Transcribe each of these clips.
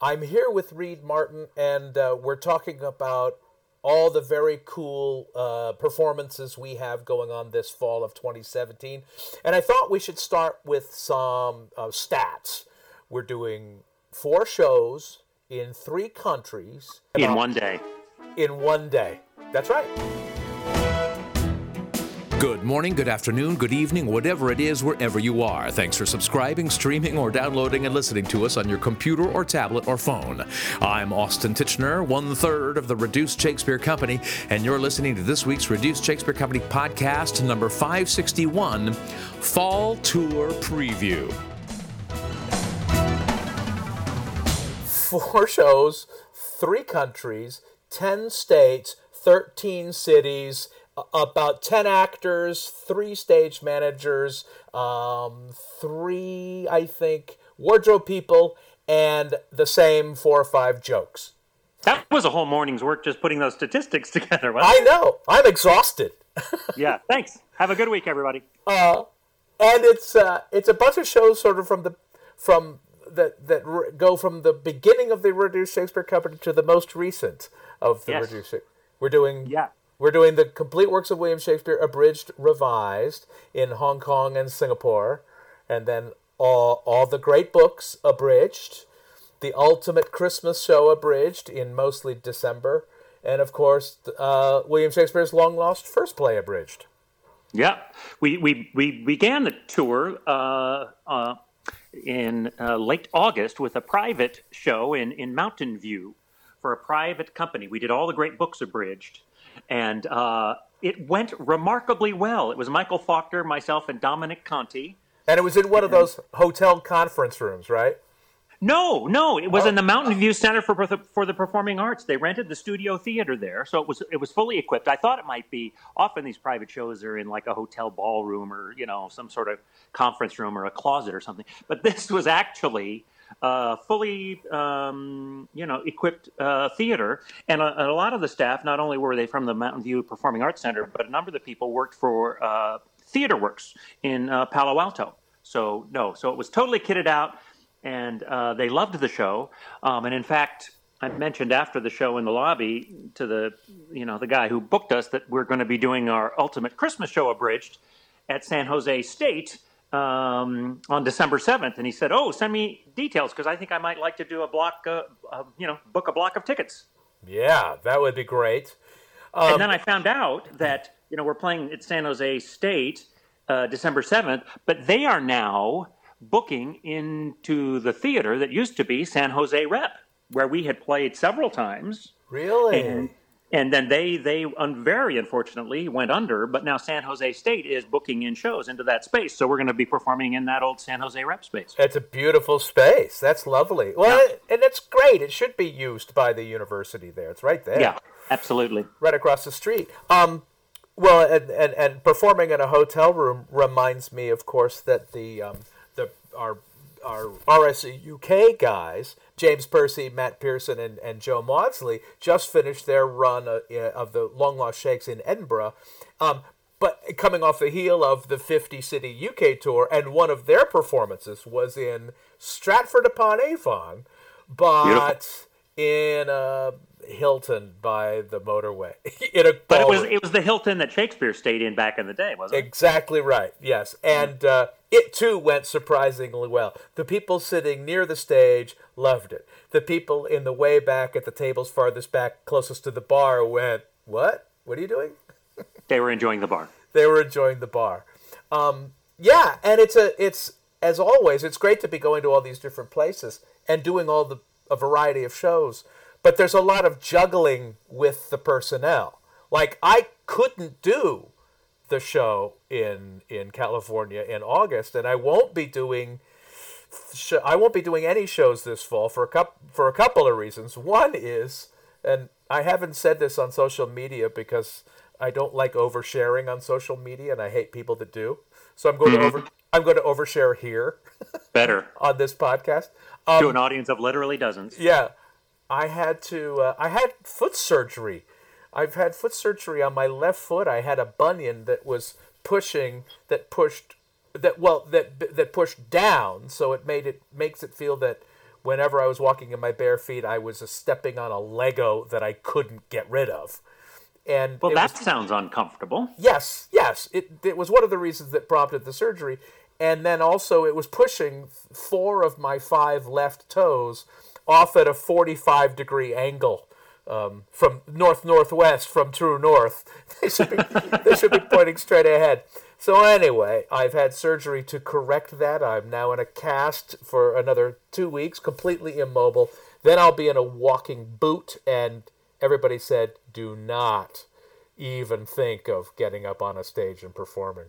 I'm here with Reed Martin, and uh, we're talking about all the very cool uh, performances we have going on this fall of 2017. And I thought we should start with some uh, stats. We're doing four shows in three countries in one day. In one day. That's right. Good morning, good afternoon, good evening, whatever it is, wherever you are. Thanks for subscribing, streaming, or downloading and listening to us on your computer or tablet or phone. I'm Austin Tichenor, one third of the Reduced Shakespeare Company, and you're listening to this week's Reduced Shakespeare Company podcast, number 561 Fall Tour Preview. Four shows, three countries, 10 states, 13 cities about 10 actors, three stage managers, um, three, I think, wardrobe people, and the same four or five jokes. That was a whole morning's work just putting those statistics together. I know. I'm exhausted. yeah. Thanks. Have a good week, everybody. Uh, and it's uh, it's a bunch of shows sort of from the from that that re- go from the beginning of the Reduced Shakespeare Company to the most recent of the yes. Reduced. We're doing yeah. We're doing the complete works of William Shakespeare, abridged, revised in Hong Kong and Singapore, and then all, all the great books abridged, the ultimate Christmas show abridged in mostly December, and of course, uh, William Shakespeare's long lost first play abridged. Yeah, we, we, we began the tour uh, uh, in uh, late August with a private show in, in Mountain View for a private company. We did all the great books abridged and uh, it went remarkably well. It was Michael Faulkner, myself, and Dominic Conti. And it was in one of those hotel conference rooms, right? No, no, it was oh. in the Mountain View Center for for the Performing Arts. They rented the studio theater there, so it was it was fully equipped. I thought it might be. Often these private shows are in like a hotel ballroom or you know some sort of conference room or a closet or something. But this was actually uh, fully, um, you know, equipped uh, theater, and a, a, lot of the staff not only were they from the Mountain View Performing Arts Center, but a number of the people worked for uh, TheatreWorks in uh, Palo Alto. So no, so it was totally kitted out, and uh, they loved the show. Um, and in fact, I mentioned after the show in the lobby to the, you know, the guy who booked us that we're going to be doing our ultimate Christmas show abridged at San Jose State um, on December 7th, and he said, "Oh, send me details because I think I might like to do a block, uh, uh, you know, book a block of tickets." Yeah, that would be great. Um, and then I found out that you know we're playing at San Jose State uh, December 7th, but they are now booking into the theater that used to be San Jose Rep, where we had played several times. Really? And, and then they they un- very unfortunately went under but now san jose state is booking in shows into that space. So we're going to be performing in that old san jose rep space. It's a beautiful space. That's lovely. Well yeah. and it's great. It should be used by the university there. It's right there. Yeah absolutely. Right across the street. Um well and and, and performing in a hotel room reminds me of course that the um the our our RSC UK guys James Percy, Matt Pearson, and, and Joe Maudsley just finished their run of, uh, of the Long Lost Shakes in Edinburgh. Um, but coming off the heel of the 50 city UK tour, and one of their performances was in Stratford upon Avon, but Beautiful. in a Hilton by the motorway. in a but it was it was the Hilton that Shakespeare stayed in back in the day, wasn't it? Exactly right. Yes, and uh, it too went surprisingly well. The people sitting near the stage loved it. The people in the way back at the tables farthest back, closest to the bar, went, "What? What are you doing?" they were enjoying the bar. They were enjoying the bar. Um, yeah, and it's a it's as always, it's great to be going to all these different places and doing all the a variety of shows but there's a lot of juggling with the personnel. Like I couldn't do the show in in California in August, and I won't be doing. I won't be doing any shows this fall for a couple for a couple of reasons. One is, and I haven't said this on social media because I don't like oversharing on social media, and I hate people that do. So I'm going mm-hmm. to over I'm going to overshare here. Better on this podcast um, to an audience of literally dozens. Yeah, I had to. Uh, I had foot surgery. I've had foot surgery on my left foot. I had a bunion that was pushing, that pushed, that well, that that pushed down. So it made it makes it feel that whenever I was walking in my bare feet, I was stepping on a Lego that I couldn't get rid of. And well, that was, sounds uncomfortable. Yes, yes. It, it was one of the reasons that prompted the surgery. And then also, it was pushing four of my five left toes off at a 45 degree angle um, from north northwest from true north. They should be they should be pointing straight ahead. So anyway, I've had surgery to correct that. I'm now in a cast for another two weeks, completely immobile. Then I'll be in a walking boot, and everybody said, "Do not even think of getting up on a stage and performing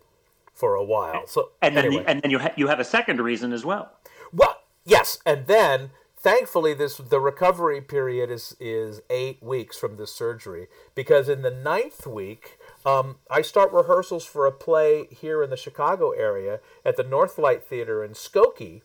for a while." So and then anyway. the, and then you ha- you have a second reason as well. Well, yes, and then thankfully this the recovery period is is eight weeks from the surgery because in the ninth week um, I start rehearsals for a play here in the Chicago area at the Northlight Theatre in Skokie,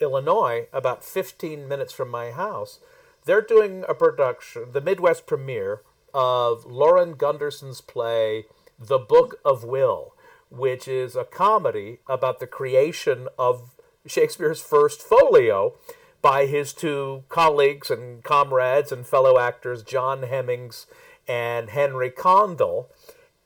Illinois, about 15 minutes from my house. They're doing a production, the Midwest premiere of Lauren Gunderson's play The Book of Will, which is a comedy about the creation of Shakespeare's first folio by his two colleagues and comrades and fellow actors, John Heminges and Henry Condell.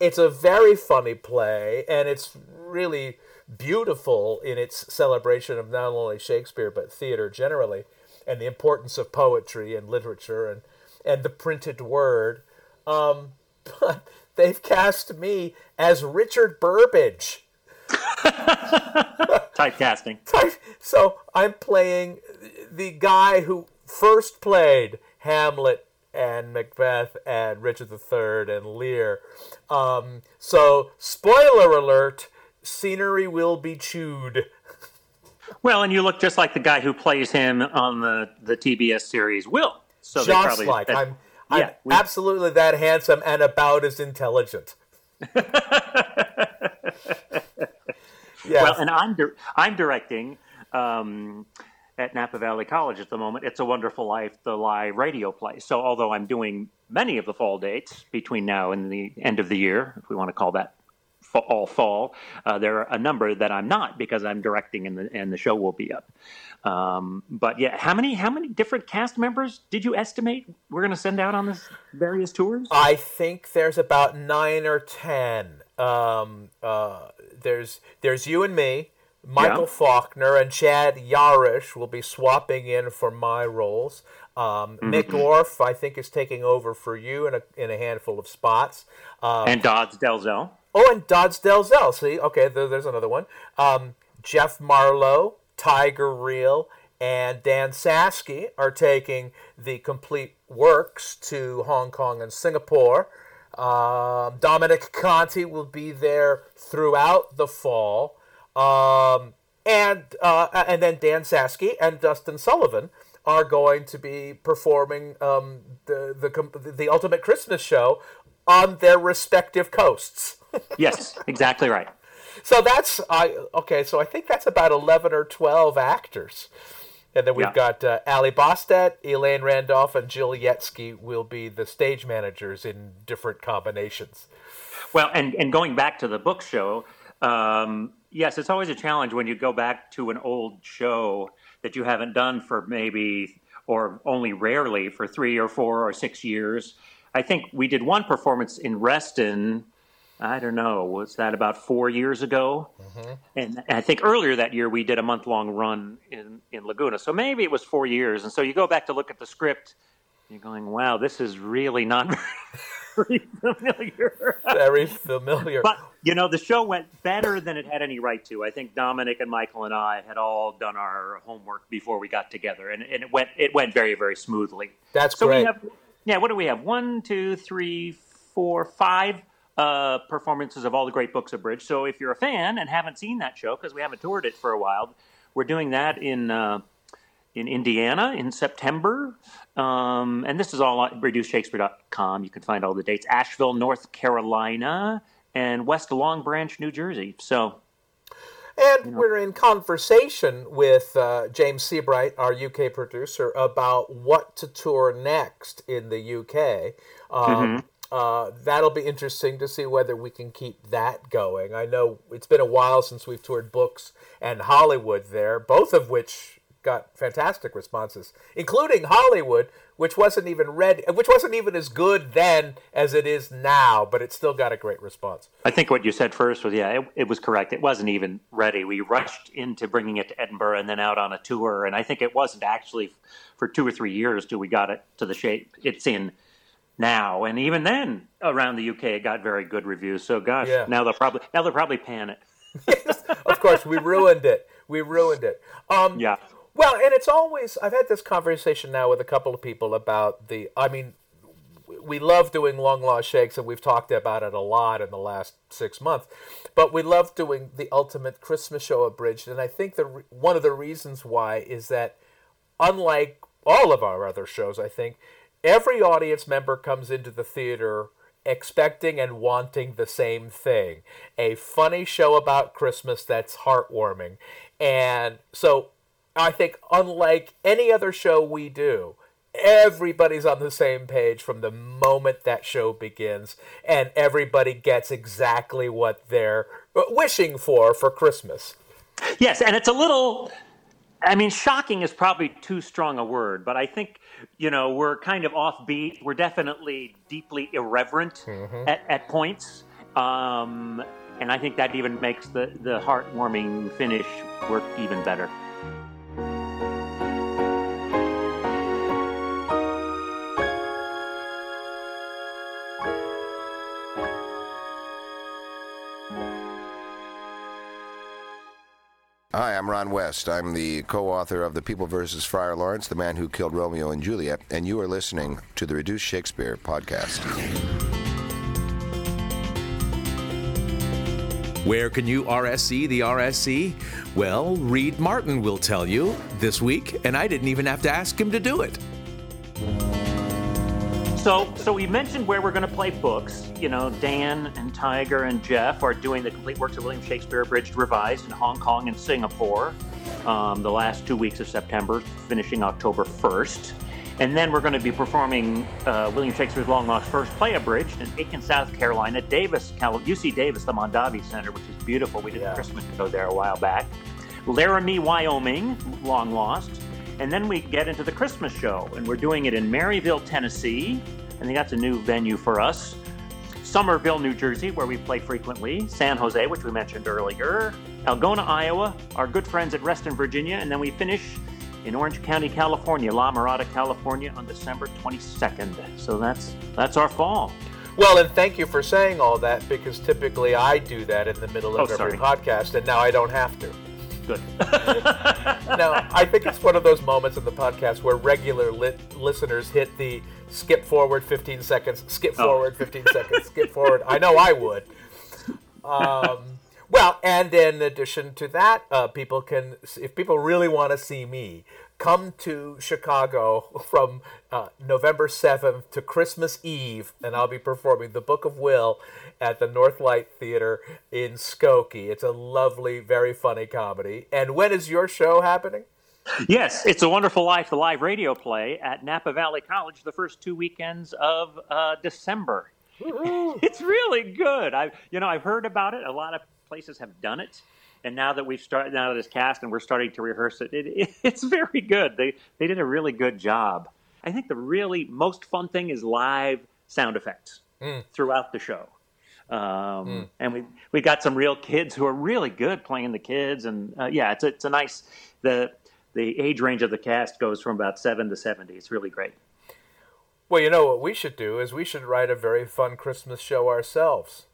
It's a very funny play, and it's really beautiful in its celebration of not only Shakespeare but theater generally, and the importance of poetry and literature and and the printed word. Um, but they've cast me as Richard Burbage. Typecasting. So I'm playing the guy who first played Hamlet and Macbeth and Richard III and Lear. Um, so, spoiler alert: scenery will be chewed. Well, and you look just like the guy who plays him on the, the TBS series Will. So just probably, like that- I'm, I'm yeah, we- absolutely that handsome and about as intelligent. yeah. Well, and I'm di- I'm directing um, at Napa Valley College at the moment. It's a Wonderful Life, the live radio play. So although I'm doing many of the fall dates between now and the end of the year, if we want to call that all fall, uh, there are a number that I'm not because I'm directing and the and the show will be up. Um, but yeah, how many how many different cast members did you estimate we're going to send out on this various tours? I think there's about nine or ten. Um, uh, there's there's you and me, Michael Yeah. Faulkner, and Chad Yarish will be swapping in for my roles. Um, Mick Orff, I think, is taking over for you in a in a handful of spots. Um, and Dodds Delzell. Oh, and Dodds Delzell. See, okay, there, there's another one. Um, Jeff Marlowe, Tiger Reel, and Dan Sasky are taking the complete works to Hong Kong and Singapore. Um, Dominic Conti will be there throughout the fall. Um, and uh, and then Dan Sasky and Dustin Sullivan are going to be performing um, the, the the ultimate Christmas show on their respective coasts. Yes, exactly right. So that's I okay. So I think that's about eleven or twelve actors, and then we've Yeah. got uh, Ali Bostet, Elaine Randolph, and Jill Yetsky will be the stage managers in different combinations. Well, and, and going back to the book show, um, yes, it's always a challenge when you go back to an old show that you haven't done for maybe or only rarely for three or four or six years. I think we did one performance in Reston. I don't know, was that about four years ago? And I think earlier that year we did a month long run in, in Laguna. So maybe it was four years. And so you go back to look at the script, you're going, wow, this is really not very familiar. Very familiar. But you know, the show went better than it had any right to. I think Dominic and Michael and I had all done our homework before we got together, and, and it went it went very very smoothly. That's so great. we have yeah. What do we have? One, two, three, four, five uh, performances of all the great books abridged. So if you're a fan and haven't seen that show because we haven't toured it for a while, we're doing that in. Uh, in Indiana in September. Um, and this is all on reducedshakespeare.com. You can find all the dates. Asheville, North Carolina, and West Long Branch, New Jersey. So, And we're in conversation with uh, James Seabright, our UK producer, about what to tour next in the UK. Um, uh, that'll be interesting to see whether we can keep that going. I know it's been a while since we've toured books and Hollywood there, both of which got fantastic responses, including Hollywood, which wasn't even ready, which wasn't even as good then as it is now, but it still got a great response. I think what you said first was yeah, it, it was correct. It wasn't even ready. We rushed into bringing it to Edinburgh and then out on a tour, and I think it wasn't actually for two or three years till we got it to the shape it's in now. And even then, around the UK, it got very good reviews. So gosh, Yeah. now they'll probably now they'll probably pan it. of course, we ruined it. We ruined it. Um, Yeah. Well, and it's always, I've had this conversation now with a couple of people about the, I mean, we love doing long lost shakes and we've talked about it a lot in the last six months but we love doing the ultimate christmas show abridged and i think the one of the reasons why is that unlike all of our other shows i think every audience member comes into the theater expecting and wanting the same thing a funny show about christmas that's heartwarming. And so i think unlike any other show we do everybody's on the same page from the moment that show begins and everybody gets exactly what they're wishing for for christmas Yes, and it's a little. I mean, shocking is probably too strong a word, but I think you know we're kind of offbeat. We're definitely deeply irreverent at, at points, um, and I think that even makes the the heartwarming finish work even better. Hi, I'm Ron West. I'm the co author of The People vs. Friar Lawrence, The Man Who Killed Romeo and Juliet, and you are listening to the Reduced Shakespeare podcast. Where can you RSC the RSC? Well, Reed Martin will tell you this week, and I didn't even have to ask him to do it. So, so we mentioned where we're going to play books. You know, Dan and Tiger and Jeff are doing the complete works of William Shakespeare abridged revised in Hong Kong and Singapore um, the last two weeks of September, finishing October 1st. And then we're going to be performing uh, William Shakespeare's Long Lost First Play abridged in Aiken, South Carolina, Davis, Cal- UC Davis, the Mondavi Center, which is beautiful. We did a Christmas show there a while back. Laramie, Wyoming, Long Lost. And then we get into the Christmas show, and we're doing it in Maryville, Tennessee. I think that's a new venue for us. Somerville, New Jersey, where we play frequently. San Jose, which we mentioned earlier. Algona, Iowa. Our good friends at Reston, Virginia. And then we finish in Orange County, California, La Mirada, California on December 22nd. So that's that's our fall. well and thank you for saying all that because typically i do that in the middle of Oh, every sorry. podcast and now i don't have to Good. now i think it's one of those moments in the podcast where regular lit- listeners hit the skip forward 15 seconds skip Oh. forward 15 seconds skip forward i know i would um, well and in addition to that uh, people can if people really want to see me come to chicago from uh, november 7th to christmas eve and i'll be performing the book of will at the northlight theatre in skokie it's a lovely very funny comedy and when is your show happening Yes, it's a wonderful life, the live radio play at Napa Valley College the first two weekends of uh, December. it's really good. I, you know, I've heard about it. A lot of places have done it, and now that we've started, now that it's cast and we're starting to rehearse it, it, it it's very good. They they did a really good job. I think the really most fun thing is live sound effects throughout the show. Um, And we we got some real kids who are really good playing the kids, and uh, yeah, it's a, it's a nice the the age range of the cast goes from about seven to seventy. It's really great. well you know what we should do is we should write a very fun christmas show ourselves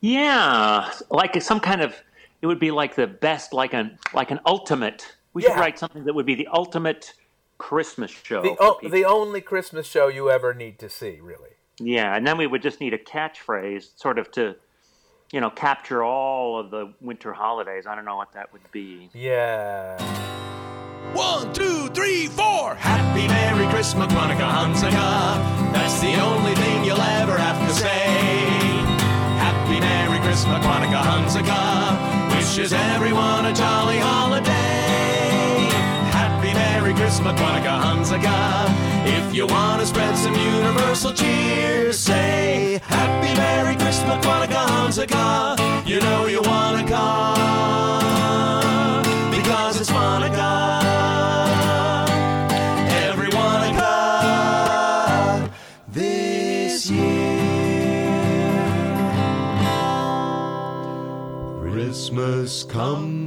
Yeah, like some kind of it would be like the best, like an like an ultimate. We should write something that would be the ultimate Christmas show. the, for o- the only christmas show you ever need to see really Yeah, and then we would just need a catchphrase, sort of to, you know, capture all of the winter holidays. I don't know what that would be. yeah One, two, three, four. Happy Merry Christmas, Monica Hansaga. That's the only thing you'll ever have to say. Happy Merry Christmas, Monica Hansaga. Wishes everyone a jolly holiday. Happy Merry Christmas, Monica Hansaga. If you want to spread some universal cheer, say Happy Merry Christmas, Monica Hansaga. You know you want come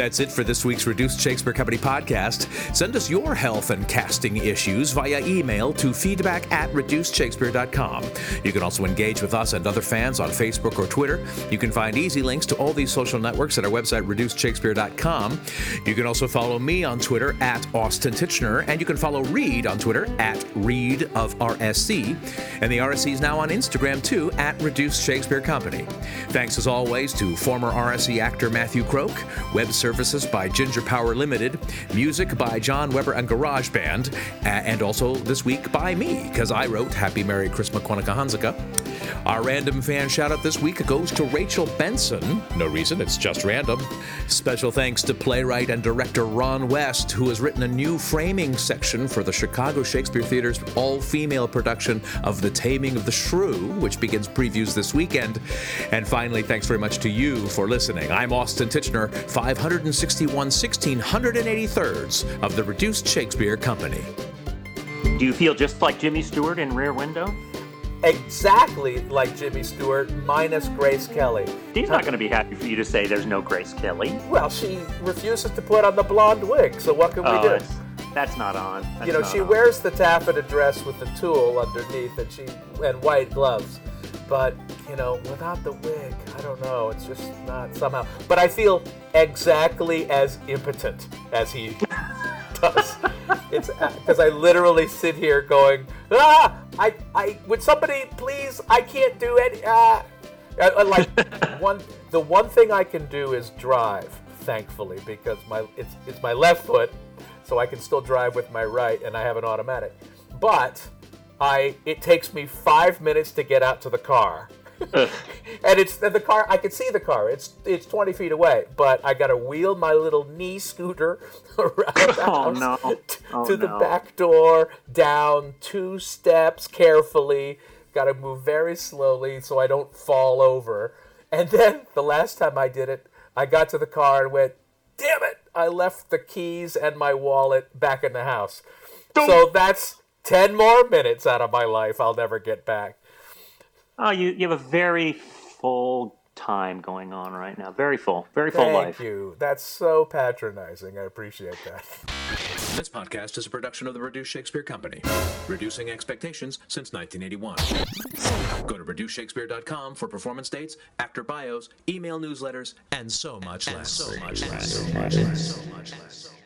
That's it for this week's Reduced Shakespeare Company podcast. Send us your health and casting issues via email to feedback at reducedshakespeare.com. You can also engage with us and other fans on Facebook or Twitter. You can find easy links to all these social networks at our website, reducedshakespeare.com. You can also follow me on Twitter at Austin Tichenor, and you can follow Reed on Twitter at Reed of RSC. And the RSC is now on Instagram too, at Reduced Shakespeare Company. Thanks as always to former RSC actor Matthew Croke, web services by Ginger Power Limited, music by John Weber and GarageBand, and also this week by me, because I wrote Happy Merry Christmas Kwanzaa Hanzuka. Our random fan shout out this week goes to Rachel Benson. No reason, it's just random. Special thanks to playwright and director Ron West, who has written a new framing section for the Chicago Shakespeare Theater's all female production of The Taming of the Shrew, which begins previews this weekend. And finally, thanks very much to you for listening. I'm Austin Tichenor, 561 1683rds of the Reduced Shakespeare Company. Do you feel just like Jimmy Stewart in Rear Window? Exactly like Jimmy Stewart, minus Grace Kelly. He's not going to be happy for you to say there's no Grace Kelly. Well, she refuses to put on the blonde wig, so what can we Oh, do? that's, that's not on. That's you know, she on. wears the taffeta dress with the tulle underneath, and she and white gloves. But you know, without the wig, I don't know. It's just not somehow. But I feel exactly as impotent as he does. It's because I literally sit here going, ah, I, I, would somebody please? I can't do it. Ah. I- I like one, the one thing I can do is drive, thankfully, because my it's it's my left foot, so I can still drive with my right, and I have an automatic. But I it takes me five minutes to get out to the car. and it's and the car. I can see the car. It's it's twenty feet away, but I got to wheel my little knee scooter around the Oh, no. t- Oh, to the no. back door, down two steps carefully. Got to move very slowly so I don't fall over. And then the last time I did it, I got to the car and went, "Damn it! I left the keys and my wallet back in the house." So that's ten more minutes out of my life I'll never get back. Oh, you, you have a very full time going on right now. Very full. Very full Thank life. Thank you. That's so patronizing. I appreciate that. This podcast is a production of the Reduced Shakespeare Company, reducing expectations since 1981. Go to reducedshakespeare.com for performance dates, actor bios, email newsletters, and so much less. So much less. So much less. So much less.